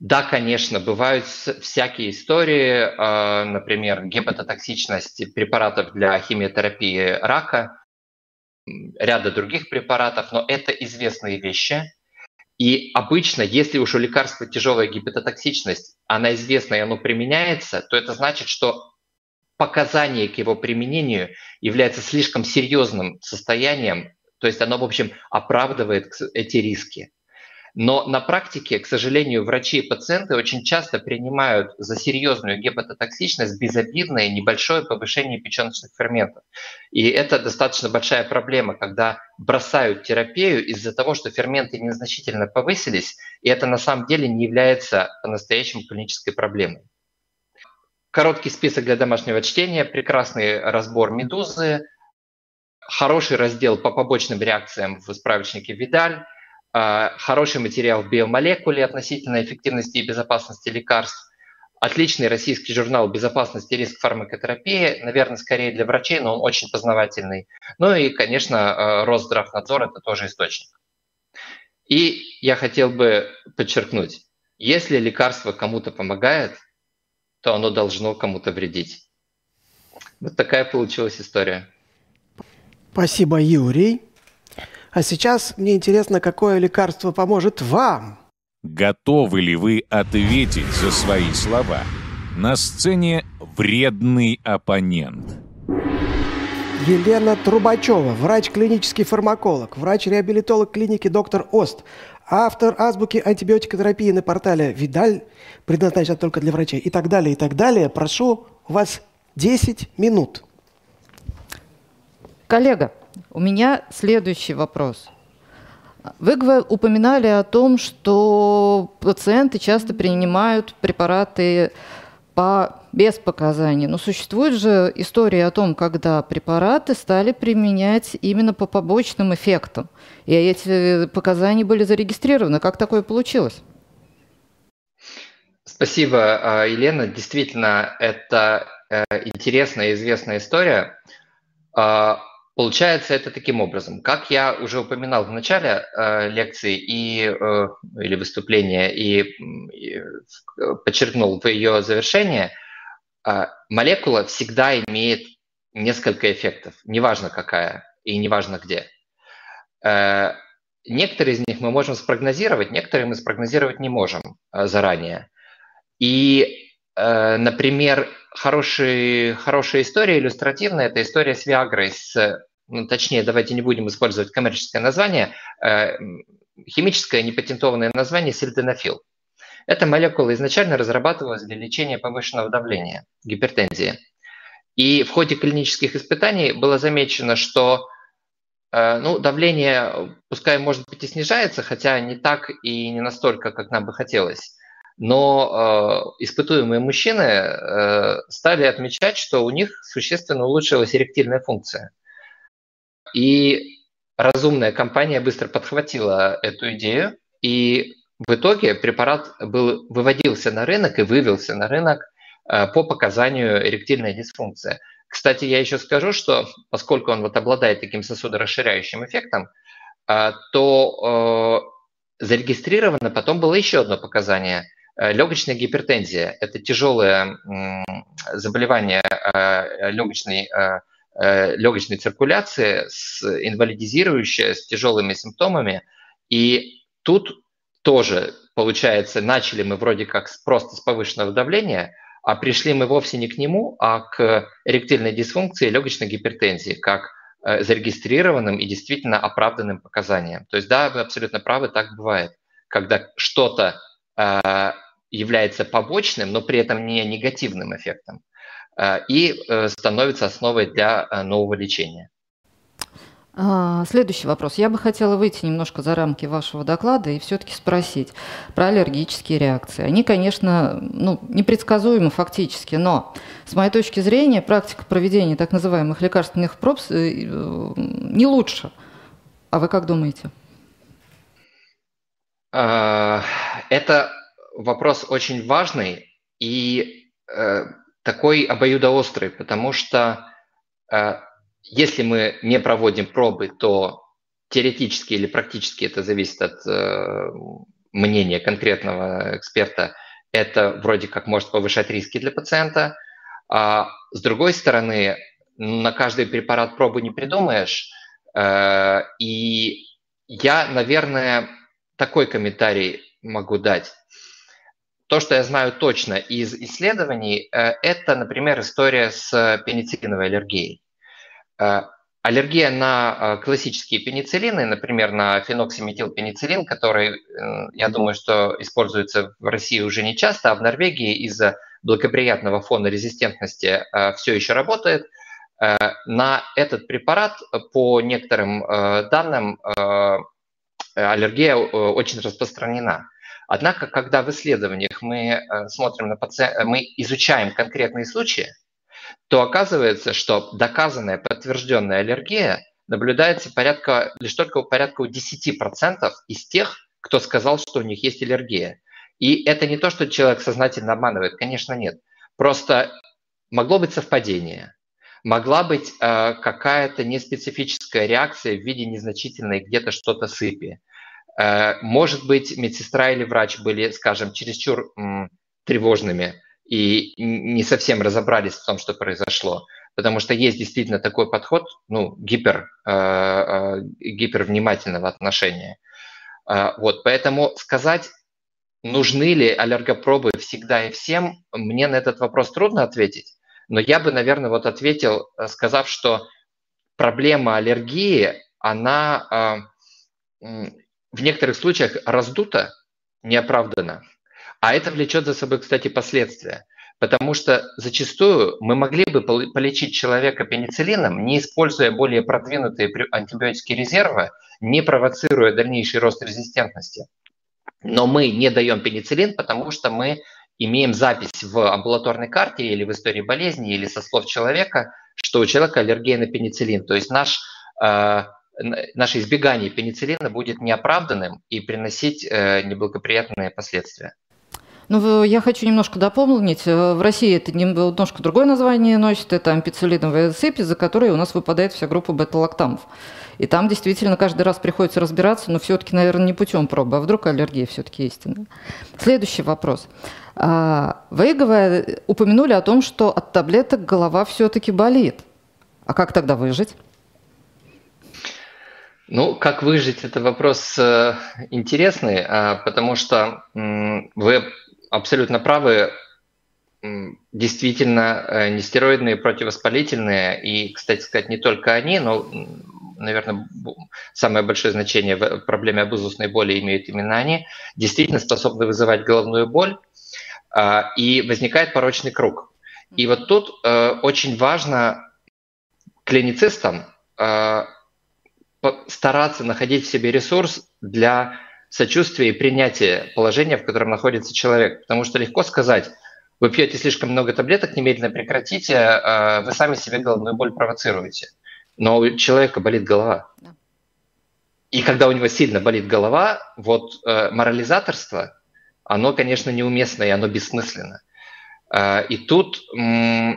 Да, конечно, бывают всякие истории, а, например, гепатотоксичность препаратов для химиотерапии рака, ряда других препаратов, но это известные вещи. И обычно, если уж у лекарства тяжелая гепатотоксичность, она известна и оно применяется, то это значит, что показание к его применению является слишком серьезным состоянием, то есть оно, в общем, оправдывает эти риски. Но на практике, к сожалению, врачи и пациенты очень часто принимают за серьезную гепатотоксичность безобидное небольшое повышение печеночных ферментов. И это достаточно большая проблема, когда бросают терапию из-за того, что ферменты незначительно повысились, и это на самом деле не является по-настоящему клинической проблемой. Короткий список для домашнего чтения, прекрасный разбор медузы, хороший раздел по побочным реакциям в справочнике Видаль – хороший материал в биомолекуле относительно эффективности и безопасности лекарств, отличный российский журнал «Безопасность и риск фармакотерапии», наверное, скорее для врачей, но он очень познавательный. Ну и, конечно, а, Росздравнадзор – это тоже источник. И я хотел бы подчеркнуть, Если лекарство кому-то помогает, то оно должно кому-то вредить. Вот такая получилась история. Спасибо, Юрий. А сейчас мне интересно, какое лекарство поможет вам. Готовы ли вы ответить за свои слова? На сцене вредный оппонент. Елена Трубачева, врач-клинический фармаколог, врач-реабилитолог клиники «Доктор Ост», автор азбуки антибиотикотерапии на портале «Видаль», предназначен только для врачей и так далее, и так далее. Прошу, у вас 10 минут. Коллега, у меня следующий вопрос. Вы упоминали о том, что пациенты часто принимают препараты по, без показаний. Но существует же история о том, когда препараты стали применять именно по побочным эффектам. И эти показания были зарегистрированы. Как такое получилось? Спасибо, а, Елена. Действительно, это э, интересная и известная история. Получается это таким образом. Как я уже упоминал в начале э, лекции и, э, или выступления и, и подчеркнул в ее завершении, э, молекула всегда имеет несколько эффектов, неважно какая и неважно где. Э, некоторые из них мы можем спрогнозировать, некоторые мы спрогнозировать не можем э, заранее. И, например, хороший, хорошая история, иллюстративная, это история с Виагрой, с ну, точнее, давайте не будем использовать коммерческое название, э, химическое непатентованное название сильденафил. Эта молекула изначально разрабатывалась для лечения повышенного давления, гипертензии. И в ходе клинических испытаний было замечено, что э, ну, давление, пускай, может быть, и снижается, хотя не так и не настолько, как нам бы хотелось. Но э, испытуемые мужчины э, стали отмечать, что у них существенно улучшилась эректильная функция. И разумная компания быстро подхватила эту идею, и в итоге препарат был, выводился на рынок и вывелся на рынок э, по показанию эректильная дисфункция. Кстати, я еще скажу, что поскольку он вот обладает таким сосудорасширяющим эффектом, э, то э, зарегистрировано потом было еще одно показание – легочная гипертензия. Это тяжелое заболевание легочной Э, легочной циркуляции, с, инвалидизирующая, с тяжелыми симптомами. И тут тоже, получается, начали мы вроде как просто с повышенного давления, а пришли мы вовсе не к нему, а к эректильной дисфункции и легочной гипертензии, как э, зарегистрированным и действительно оправданным показаниям. То есть да, вы абсолютно правы, так бывает, когда что-то э, является побочным, но при этом не негативным эффектом. Э, и э, становится основой для э, нового лечения. А, следующий вопрос. Я бы хотела выйти немножко за рамки вашего доклада и все-таки спросить про аллергические реакции. Они, конечно, ну, непредсказуемы фактически, но с моей точки зрения практика проведения так называемых лекарственных проб не лучше. А вы как думаете? Это вопрос очень важный, и такой обоюдоострый, потому что э, если мы не проводим пробы, то теоретически или практически это зависит от э, мнения конкретного эксперта, это вроде как может повышать риски для пациента. А с другой стороны, на каждый препарат пробы не придумаешь. Э, и я, наверное, такой комментарий могу дать. То, что я знаю точно из исследований, э, это, например, история с пенициллиновой аллергией. Э, аллергия на э, классические пенициллины, например, на феноксиметилпенициллин, который, я думаю, что используется в России уже не часто, а в Норвегии из-за благоприятного фона резистентности все еще работает. На этот препарат, по некоторым данным, аллергия очень распространена. Однако, когда в исследованиях мы э, смотрим на пациента, мы изучаем конкретные случаи, то оказывается, что доказанная, подтвержденная аллергия наблюдается порядка, лишь только порядка у 10% из тех, кто сказал, что у них есть аллергия. И это не то, что человек сознательно обманывает, конечно, нет. Просто могло быть совпадение, могла быть э, какая-то неспецифическая реакция в виде незначительной где-то что-то сыпи, Может быть, медсестра или врач были, скажем, чересчур тревожными и не совсем разобрались в том, что произошло. Потому что есть действительно такой подход, ну, гипер, гипервнимательного отношения. Вот, поэтому сказать нужны ли аллергопробы всегда и всем, мне на этот вопрос трудно ответить. Но я бы, наверное, вот ответил, э, сказав, что проблема аллергии, она э, в некоторых случаях раздута, неоправданно. А это влечет за собой, кстати, последствия. Потому что зачастую мы могли бы полечить человека пенициллином, не используя более продвинутые антибиотики резерва, не провоцируя дальнейший рост резистентности. Но мы не даем пенициллин, потому что мы имеем запись в амбулаторной карте или в истории болезни, или со слов человека, что у человека аллергия на пенициллин. То есть наш, э, наше избегание пенициллина будет неоправданным и приносить э, неблагоприятные последствия. Ну, я хочу немножко дополнить. Э, в России это немножко другое название носит. Это ампицилиновая цепь, из-за которой у нас выпадает вся группа бета-лактамов. И там действительно каждый раз приходится разбираться, но все-таки, наверное, не путем пробы, а вдруг аллергия все-таки истинная. Следующий вопрос. А, вы упомянули о том, что от таблеток голова все-таки болит. А как тогда выжить? Ну, как выжить, это вопрос э, интересный, а, потому что вы абсолютно правы. Действительно, э, нестероидные противовоспалительные, и, кстати сказать, не только они, но наверное, самое большое значение в проблеме обузусной боли имеют именно они, действительно способны вызывать головную боль, и возникает порочный круг. И вот тут э, очень важно клиницистам э, стараться находить в себе ресурс для сочувствия и принятия положения, в котором находится человек. Потому что легко сказать, вы пьете слишком много таблеток, немедленно прекратите, э, вы сами себе головную боль провоцируете но у человека болит голова. Да. И когда у него сильно болит голова, вот морализаторство, оно, конечно, неуместно и оно бессмысленно. Э, и тут э,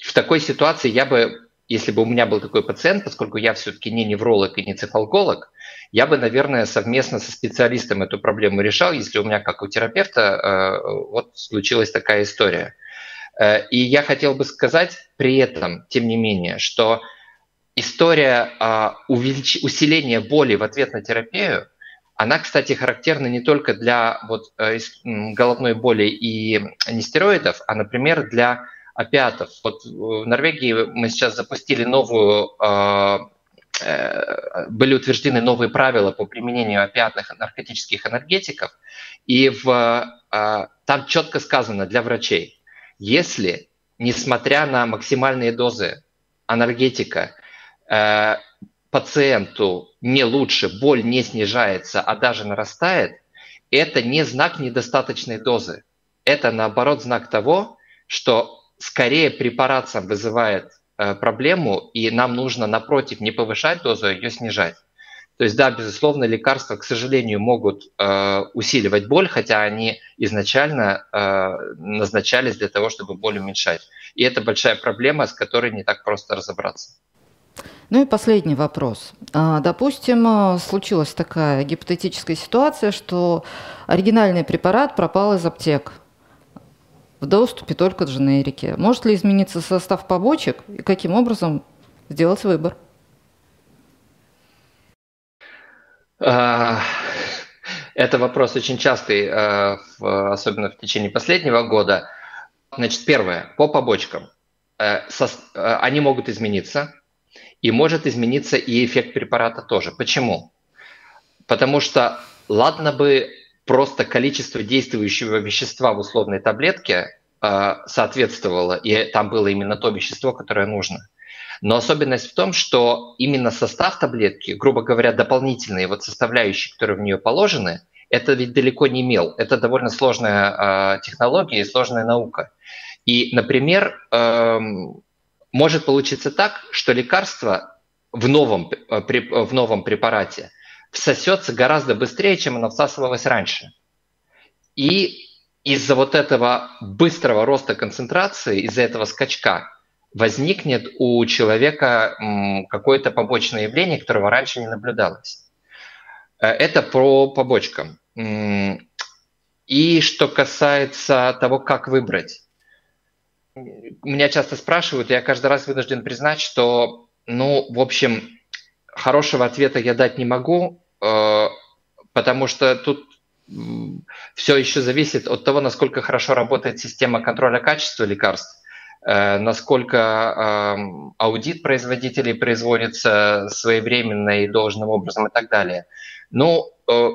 в такой ситуации я бы, если бы у меня был такой пациент, поскольку я все-таки не невролог и не цефалголог, я бы, наверное, совместно со специалистом эту проблему решал, если у меня, как у терапевта, э, вот случилась такая история. Э, и я хотел бы сказать при этом, тем не менее, что история а, усиления боли в ответ на терапию, она, кстати, характерна не только для вот, э, головной боли и нестероидов, а, например, для опиатов. Вот в Норвегии мы сейчас запустили новую, а, э, были утверждены новые правила по применению опиатных наркотических энергетиков, и в, а, там четко сказано для врачей, если, несмотря на максимальные дозы анальгетика, Э, пациенту не лучше, боль не снижается, а даже нарастает, это не знак недостаточной дозы. Это, наоборот, знак того, что скорее препарат сам вызывает э, проблему, и нам нужно, напротив, не повышать дозу, а ее снижать. То есть, да, безусловно, лекарства, к сожалению, могут э, усиливать боль, хотя они изначально э, назначались для того, чтобы боль уменьшать. И это большая проблема, с которой не так просто разобраться. Ну и последний вопрос. А, допустим, а, случилась такая гипотетическая ситуация, что оригинальный препарат пропал из аптек в доступе только дженерики. Может ли измениться состав побочек и каким образом сделать выбор? А, это вопрос очень частый, особенно в течение последнего года. Значит, первое, по побочкам. Э, они могут измениться, и может измениться и эффект препарата тоже. Почему? Потому что ладно бы просто количество действующего вещества в условной таблетке э, соответствовало, и там было именно то вещество, которое нужно. Но особенность в том, что именно состав таблетки, грубо говоря, дополнительные вот составляющие, которые в нее положены, это ведь далеко не мел. Это довольно сложная э, технология и сложная наука. И, например, эм, может получиться так, что лекарство в новом, э, в новом препарате всосется гораздо быстрее, чем оно всасывалось раньше. И из-за вот этого быстрого роста концентрации, из-за этого скачка, возникнет у человека какое-то побочное явление, которого раньше не наблюдалось. Это про побочкам. И что касается того, как выбрать. Меня часто спрашивают, я каждый раз вынужден признать, что, ну, в общем, хорошего ответа я дать не могу, э, потому что тут все еще зависит от того, насколько хорошо работает система контроля качества лекарств, э, насколько эм, аудит производителей производится своевременно и должным образом и так далее. Ну, э,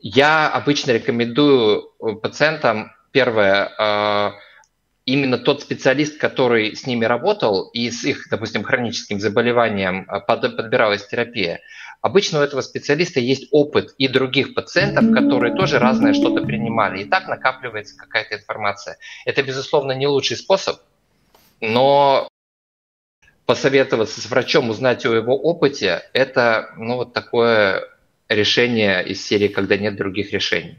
я обычно рекомендую пациентам, первое, именно тот специалист, который с ними работал и с их, допустим, хроническим заболеванием а, подбиралась терапия, обычно у этого специалиста есть опыт и других пациентов, которые тоже разное что-то принимали. И так накапливается какая-то информация. Это, безусловно, не лучший способ, но посоветоваться с врачом, узнать о его опыте, это ну, вот такое решение из серии «Когда нет других решений».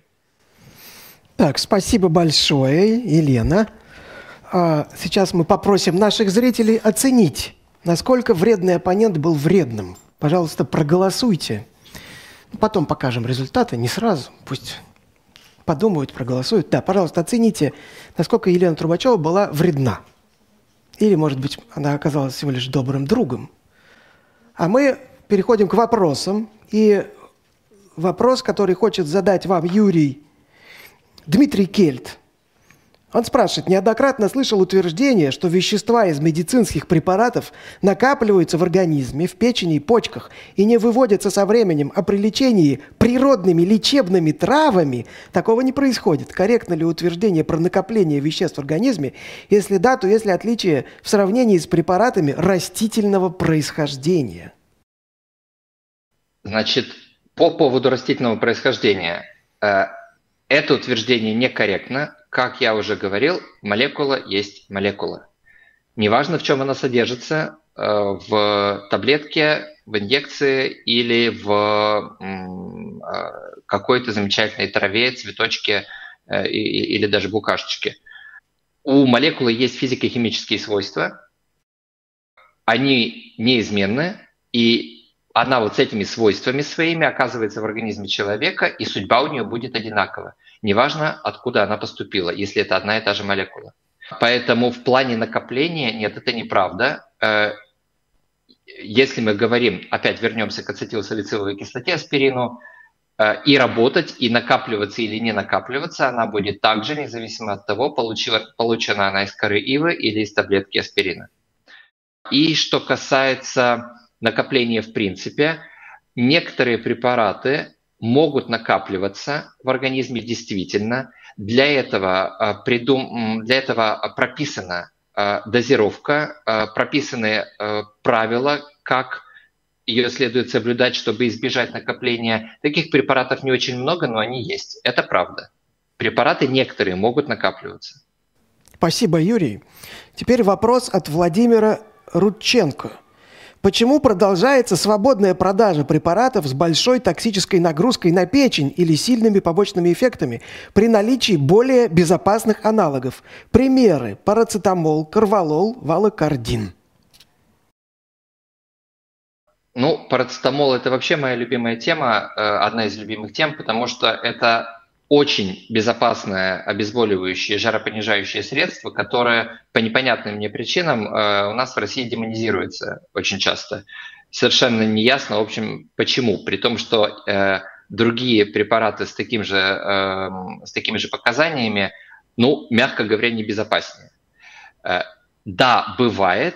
Так, спасибо большое, Елена. А, сейчас мы попросим наших зрителей оценить, насколько вредный оппонент был вредным. Пожалуйста, проголосуйте. Потом покажем результаты, не сразу, пусть подумают, проголосуют. Да, пожалуйста, оцените, насколько Елена Трубачева была вредна. Или, может быть, она оказалась всего лишь добрым другом. А мы переходим к вопросам. И вопрос, который хочет задать вам Юрий Дмитрий Кельт – он спрашивает, неоднократно слышал утверждение, что вещества из медицинских препаратов накапливаются в организме, в печени и почках и не выводятся со временем, а при лечении природными лечебными травами такого не происходит. Корректно ли утверждение про накопление веществ в организме? Если да, то есть ли отличие в сравнении с препаратами растительного происхождения? Значит, по поводу растительного происхождения. Э, это утверждение некорректно как я уже говорил, молекула есть молекула. Неважно, в чем она содержится, э, в таблетке, в инъекции или в э, какой-то замечательной траве, цветочке э, или даже букашечке. У молекулы есть физико-химические свойства, они неизменны, и она вот с этими свойствами своими оказывается в организме человека, и судьба у нее будет одинакова неважно, откуда она поступила, если это одна и та же молекула. Поэтому в плане накопления, нет, это неправда. Э, если мы говорим, опять вернемся к ацетилсалициловой кислоте, аспирину, э, и работать, и накапливаться или не накапливаться, она будет также, независимо от того, получила, получена она из коры ивы или из таблетки аспирина. И что касается накопления в принципе, некоторые препараты могут накапливаться в организме действительно. Для этого, а, придум... для этого прописана а, дозировка, а, прописаны правила, как ее следует соблюдать, чтобы избежать накопления. Таких препаратов не очень много, но они есть. Это правда. Препараты некоторые могут накапливаться. Спасибо, Юрий. Теперь вопрос от Владимира Рудченко – Почему продолжается свободная продажа препаратов с большой токсической нагрузкой на печень или сильными побочными эффектами при наличии более безопасных аналогов? Примеры – парацетамол, карвалол, валокардин. Ну, парацетамол – это вообще моя любимая тема, э, одна из любимых тем, потому что это очень безопасное обезболивающее, жаропонижающее средство, которое по непонятным мне причинам э, у нас в России демонизируется очень часто. Совершенно неясно, в общем, почему. При том, что э, другие препараты с, таким же, э, с такими же показаниями, ну, мягко говоря, небезопаснее. Э, да, бывает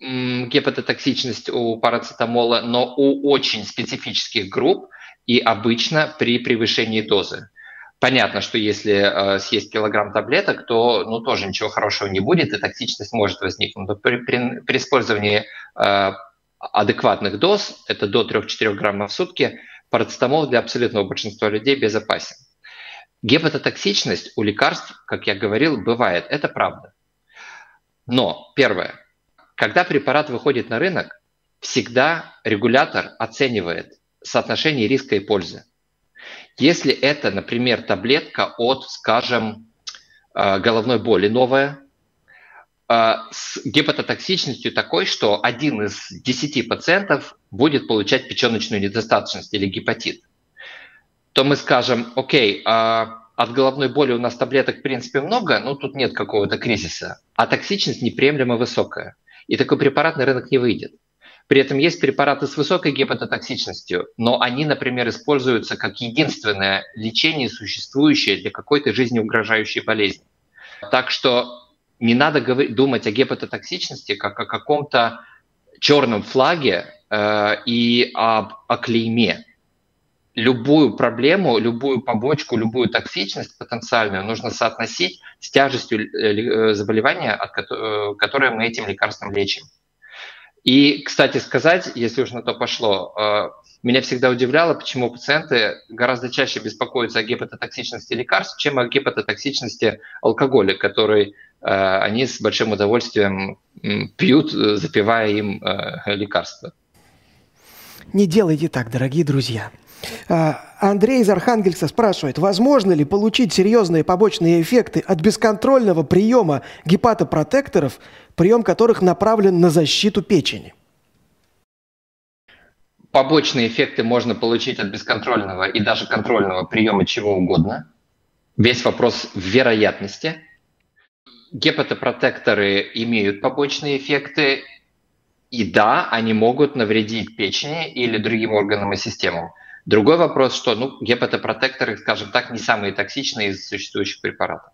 гепатотоксичность у парацетамола, но у очень специфических групп и обычно при превышении дозы. Понятно, что если э, съесть килограмм таблеток, то ну, тоже ничего хорошего не будет, и токсичность может возникнуть. Но при, при, при использовании э, адекватных доз, это до 3-4 граммов в сутки, парацетамол для абсолютного большинства людей безопасен. Гепатотоксичность у лекарств, как я говорил, бывает, это правда. Но, первое, когда препарат выходит на рынок, всегда регулятор оценивает соотношение риска и пользы. Если это, например, таблетка от, скажем, э, головной боли новая, с гепатотоксичностью такой, что один из десяти пациентов будет получать печеночную недостаточность или гепатит, то мы скажем, окей, а от головной боли у нас таблеток в принципе много, но тут нет какого-то кризиса, а токсичность неприемлемо высокая. И такой препарат на рынок не выйдет. При этом есть препараты с высокой гепатотоксичностью, но они, например, используются как единственное лечение, существующее для какой-то жизнеугрожающей болезни. Так что не надо думать о гепатотоксичности как о каком-то черном флаге э, и об, клейме. Любую проблему, любую побочку, любую токсичность потенциальную нужно соотносить с тяжестью э, заболевания, от, э, которое мы этим лекарством лечим. И, кстати сказать, если уж на то пошло, э, меня всегда удивляло, почему пациенты гораздо чаще беспокоятся о гепатотоксичности лекарств, чем о гепатотоксичности алкоголя, который э, они с большим удовольствием пьют, запивая им э, лекарства. Не делайте так, дорогие друзья. А, Андрей из Архангельска спрашивает, возможно ли получить серьезные побочные эффекты от бесконтрольного приема гепатопротекторов, прием которых направлен на защиту печени? Побочные эффекты можно получить от бесконтрольного и даже контрольного приема чего угодно. Весь вопрос в вероятности. Гепатопротекторы имеют побочные эффекты, и да, они могут навредить печени или другим органам и системам. Другой вопрос, что ну, гепатопротекторы, скажем так, не самые токсичные из существующих препаратов.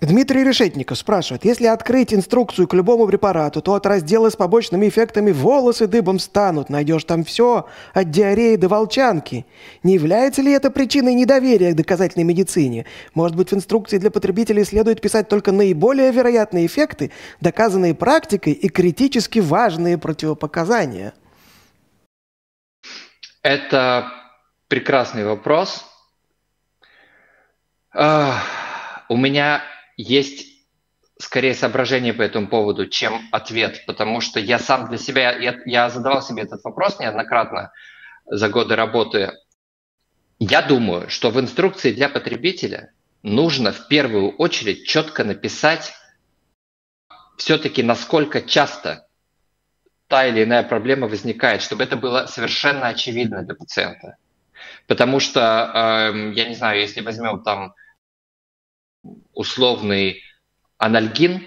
Дмитрий Решетников спрашивает, если открыть инструкцию к любому препарату, то от раздела с побочными эффектами волосы дыбом станут. Найдешь там все, от диареи до волчанки. Не является ли это причиной недоверия к доказательной медицине? Может быть, в инструкции для потребителей следует писать только наиболее вероятные эффекты, доказанные практикой и критически важные противопоказания? Это прекрасный вопрос. У меня есть скорее соображение по этому поводу, чем ответ, потому что я сам для себя, я, я задавал себе этот вопрос неоднократно за годы работы. Я думаю, что в инструкции для потребителя нужно в первую очередь четко написать все-таки, насколько часто та или иная проблема возникает, чтобы это было совершенно очевидно для пациента. Потому что, э, я не знаю, если возьмем там условный анальгин,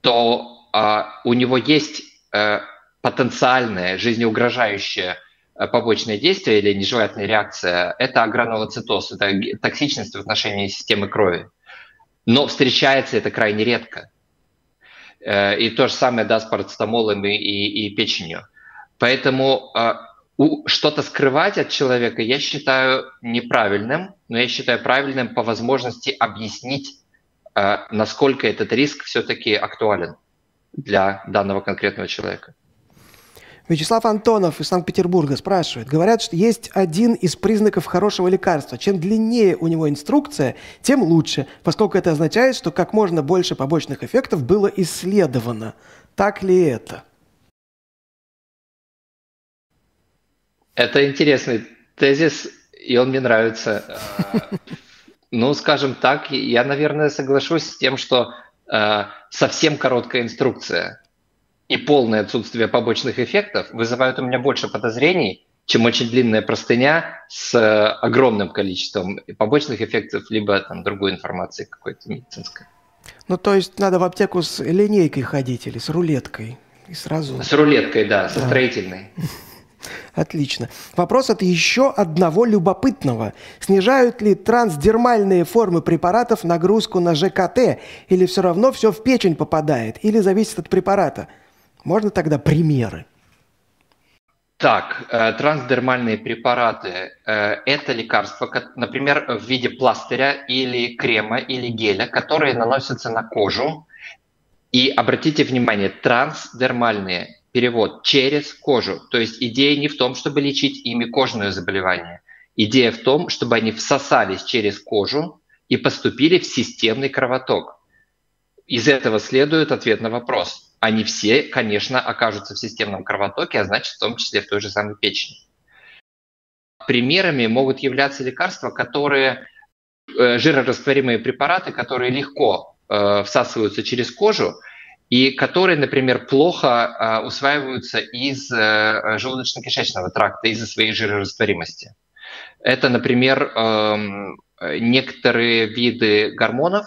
то э, у него есть э, потенциальное жизнеугрожающее э, побочное действие или нежелательная реакция – это агранулоцитоз, это токсичность в отношении системы крови. Но встречается это крайне редко. Э, и то же самое да, с и, и, и печенью. Поэтому э, что-то скрывать от человека я считаю неправильным, но я считаю правильным по возможности объяснить, э, насколько этот риск все-таки актуален для данного конкретного человека. Вячеслав Антонов из Санкт-Петербурга спрашивает. Говорят, что есть один из признаков хорошего лекарства. Чем длиннее у него инструкция, тем лучше, поскольку это означает, что как можно больше побочных эффектов было исследовано. Так ли это? Это интересный тезис, и он мне нравится. Ну, скажем так, я, наверное, соглашусь с тем, что а, совсем короткая инструкция и полное отсутствие побочных эффектов вызывают у меня больше подозрений, чем очень длинная простыня с э, огромным количеством побочных эффектов, либо там другой информации какой-то медицинской. Ну, то есть надо в аптеку с линейкой ходить или с рулеткой? И сразу... С рулеткой, да, со да. строительной. Отлично. Вопрос от еще одного любопытного. Снижают ли трансдермальные формы препаратов нагрузку на ЖКТ? Или все равно все в печень попадает? Или зависит от препарата? Можно тогда примеры? Так, э, трансдермальные препараты э, – это лекарства, например, в виде пластыря или крема или геля, которые наносятся на кожу. И обратите внимание, трансдермальные – перевод через кожу. То есть идея не в том, чтобы лечить ими кожное заболевание. Идея в том, чтобы они всосались через кожу и поступили в системный кровоток. Из этого следует ответ на вопрос – они все, конечно, окажутся в системном кровотоке, а значит, в том числе в той же самой печени. Примерами могут являться лекарства, которые, э, жирорастворимые препараты, которые легко э, всасываются через кожу, и которые, например, плохо усваиваются из желудочно-кишечного тракта из-за своей жирорастворимости. Это, например, эм, некоторые виды гормонов,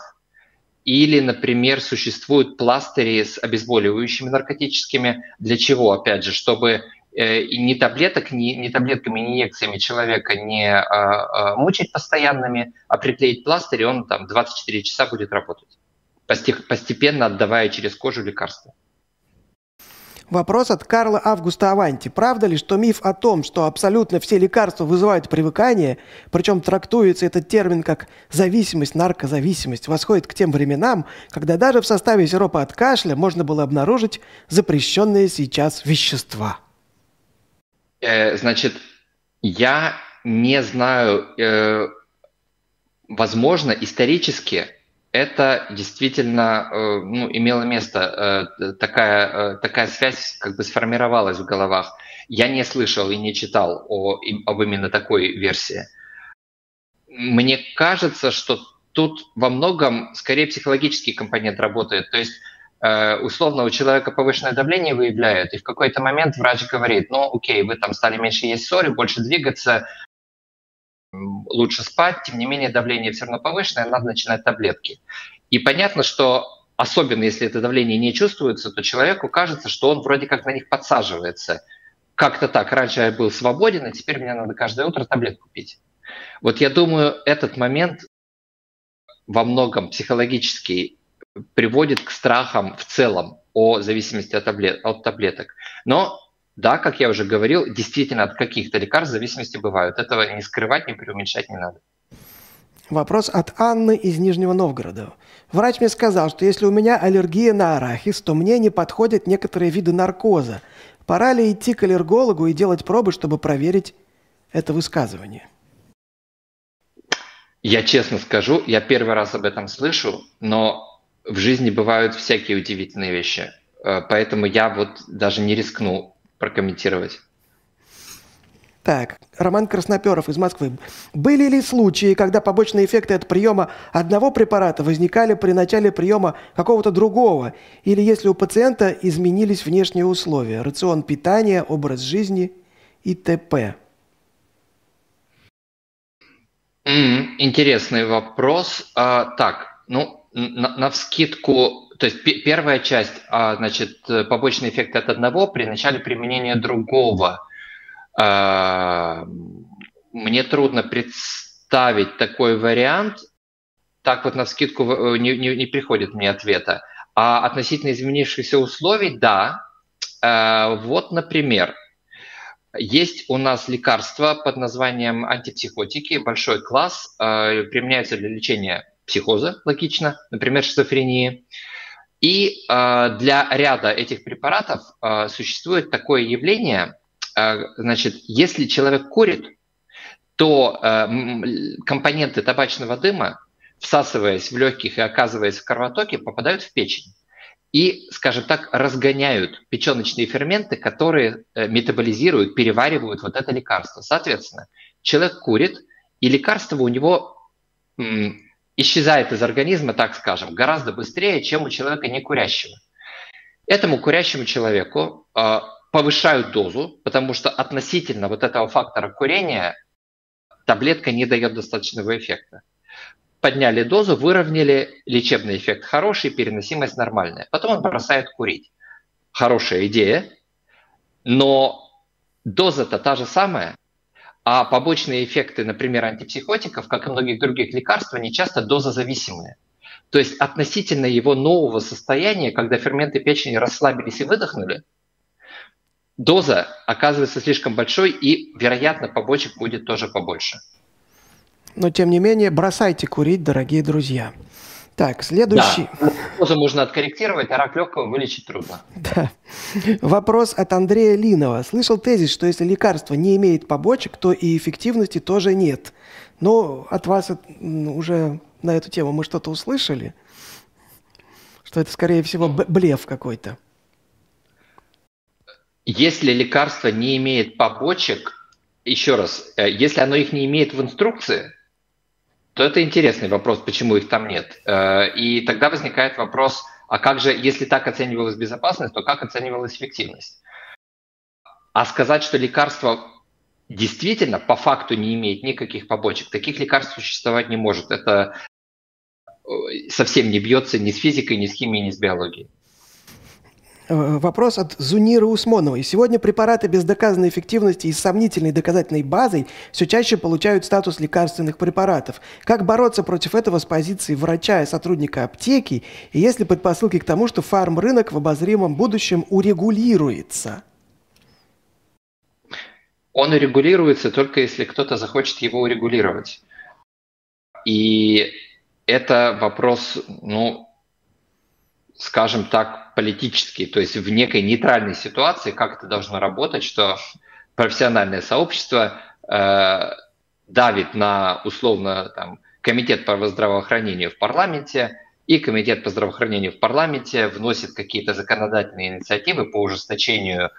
или, например, существуют пластыри с обезболивающими наркотическими. Для чего? Опять же, чтобы э, и ни таблеток, ни, ни таблетками, ни инъекциями человека не а, а, мучить постоянными, а приклеить пластырь, и он там 24 часа будет работать, постепенно отдавая через кожу лекарства. Вопрос от Карла Августа Аванти. Правда ли, что миф о том, что абсолютно все лекарства вызывают привыкание, причем трактуется этот термин как зависимость, наркозависимость, восходит к тем временам, когда даже в составе сиропа от кашля можно было обнаружить запрещенные сейчас вещества? Э, значит, я не знаю, э, возможно, исторически это действительно э, ну, имело место, э, такая, э, такая связь как бы сформировалась в головах. Я не слышал и не читал о, об именно такой версии. Мне кажется, что тут во многом скорее психологический компонент работает. То есть условно у человека повышенное давление выявляют, и в какой-то момент врач говорит, ну окей, вы там стали меньше есть соли, больше двигаться, лучше спать, тем не менее давление все равно повышенное, надо начинать таблетки. И понятно, что особенно если это давление не чувствуется, то человеку кажется, что он вроде как на них подсаживается. Как-то так, раньше я был свободен, а теперь мне надо каждое утро таблетку пить. Вот я думаю, этот момент во многом психологический приводит к страхам в целом о зависимости от, таблет, от таблеток. Но да, как я уже говорил, действительно от каких-то лекарств зависимости бывают. Этого не скрывать, не преуменьшать не надо. Вопрос от Анны из Нижнего Новгорода. Врач мне сказал, что если у меня аллергия на арахис, то мне не подходят некоторые виды наркоза. Пора ли идти к аллергологу и делать пробы, чтобы проверить это высказывание? Я честно скажу, я первый раз об этом слышу, но в жизни бывают всякие удивительные вещи. Э, поэтому я вот даже не рискну прокомментировать. Так, Роман Красноперов из Москвы. Были ли случаи, когда побочные эффекты от приема одного препарата возникали при начале приема какого-то другого? Или если у пациента изменились внешние условия, рацион питания, образ жизни и т.п.? Интересный вопрос. А, так, ну, на, на вскидку то есть первая часть, а, значит, побочный эффект от одного при начале применения другого. А, мне трудно представить такой вариант. Так вот на скидку э, не, не, не приходит мне ответа. А относительно изменившихся условий, да. А, вот, например, есть у нас лекарства под названием антипсихотики, большой класс, применяются для лечения психоза, логично, например, шизофрении. И э, для ряда этих препаратов э, существует такое явление, э, значит, если человек курит, то э, компоненты табачного дыма, всасываясь в легких и оказываясь в кровотоке, попадают в печень и, скажем так, разгоняют печеночные ферменты, которые э, метаболизируют, переваривают вот это лекарство. Соответственно, человек курит, и лекарство у него исчезает из организма, так скажем, гораздо быстрее, чем у человека не курящего. Этому курящему человеку э, повышают дозу, потому что относительно вот этого фактора курения таблетка не дает достаточного эффекта. Подняли дозу, выровняли, лечебный эффект хороший, переносимость нормальная. Потом он бросает курить. Хорошая идея, но доза-то та же самая, а побочные эффекты, например, антипсихотиков, как и многих других лекарств, они часто дозозависимые. То есть относительно его нового состояния, когда ферменты печени расслабились и выдохнули, доза оказывается слишком большой, и, вероятно, побочек будет тоже побольше. Но, тем не менее, бросайте курить, дорогие друзья. Так, следующий. Да. Позу можно откорректировать, а рак легкого вылечить трудно. Да. Вопрос от Андрея Линова. Слышал тезис, что если лекарство не имеет побочек, то и эффективности тоже нет. Но от вас уже на эту тему мы что-то услышали? Что это, скорее всего, блеф какой-то. Если лекарство не имеет побочек, еще раз, э, если оно их не имеет в инструкции, то это интересный вопрос, почему их там нет. Э, и тогда возникает вопрос, а как же, если так оценивалась безопасность, то как оценивалась эффективность? А сказать, что лекарство действительно по факту не имеет никаких побочек, таких лекарств существовать не может. Это э, совсем не бьется ни с физикой, ни с химией, ни с биологией. Э, вопрос от Зуниры Усмоновой. Сегодня препараты без доказанной эффективности и сомнительной доказательной базой все чаще получают статус лекарственных препаратов. Как бороться против этого с позиции врача и сотрудника аптеки? И есть ли предпосылки к тому, что фармрынок в обозримом будущем урегулируется? Он урегулируется только если кто-то захочет его урегулировать. И это вопрос, ну, скажем так, политический, то есть в некой нейтральной ситуации, как это должно работать, что профессиональное сообщество э, давит на условно там, комитет по здравоохранению в парламенте, и комитет по здравоохранению в парламенте вносит какие-то законодательные инициативы по ужесточению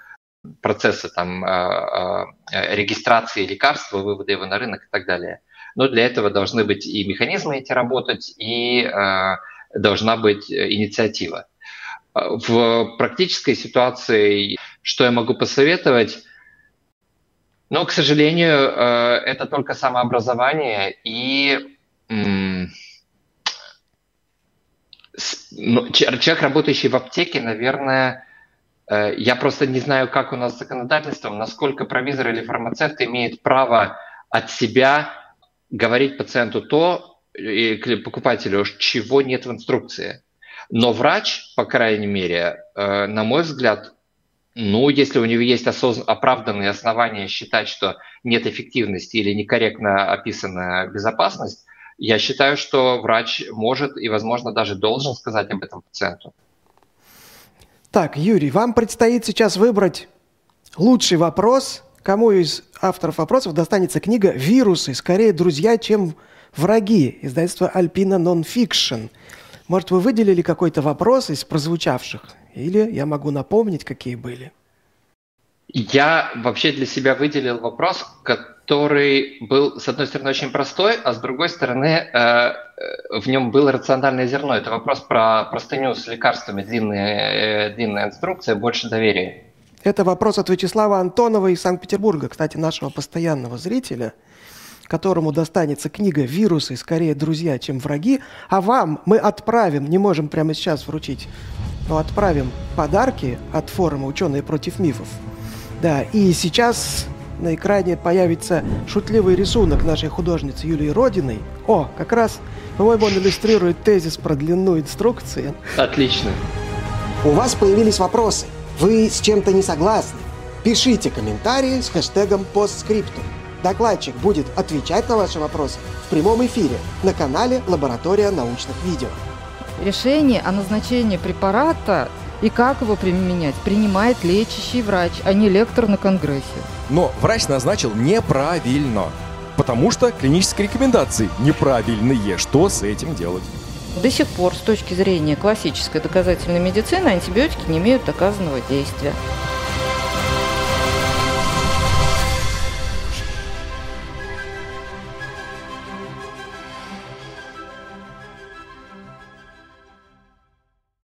процесса там, э, э, регистрации лекарства, вывода его на рынок и так далее. Но для этого должны быть и механизмы эти работать, и э, должна быть э, инициатива. А, в практической ситуации, что я могу посоветовать? Но, к сожалению, э, это только самообразование и ну, человек, работающий в аптеке, наверное, э, я просто не знаю, как у нас с законодательством, насколько провизор или фармацевт имеет право от себя говорить пациенту то, и покупателю, чего нет в инструкции. Но врач, по крайней мере, э, на мой взгляд, ну, если у него есть осозн... оправданные основания считать, что нет эффективности или некорректно описана безопасность, я считаю, что врач может и, возможно, даже должен сказать об этом пациенту. Так, Юрий, вам предстоит сейчас выбрать лучший вопрос. Кому из авторов вопросов достанется книга «Вирусы» скорее друзья, чем «Враги», издательство «Альпина Нонфикшн». Может, вы выделили какой-то вопрос из прозвучавших? Или я могу напомнить, какие были? Я вообще для себя выделил вопрос, который был, с одной стороны, очень простой, а с другой стороны, э, э, в нем было рациональное зерно. Это вопрос про простыню с лекарствами, длинная, э, длинная инструкция, больше доверия. Это вопрос от Вячеслава Антонова из Санкт-Петербурга, кстати, нашего постоянного зрителя – которому достанется книга «Вирусы скорее друзья, чем враги», а вам мы отправим, не можем прямо сейчас вручить, но отправим подарки от форума «Ученые против мифов». Да, и сейчас на экране появится шутливый рисунок нашей художницы Юлии Родиной. О, как раз, по-моему, он иллюстрирует тезис про длину инструкции. Отлично. У вас появились вопросы. Вы с чем-то не согласны? Пишите комментарии с хэштегом постскриптум. Докладчик будет отвечать на ваши вопросы в прямом эфире на канале «Лаборатория научных видео». Решение о назначении препарата и как его применять принимает лечащий врач, а не лектор на конгрессе. Но врач назначил неправильно, потому что клинические рекомендации неправильные. Что с этим делать? До сих пор, с точки зрения классической доказательной медицины, антибиотики не имеют доказанного действия.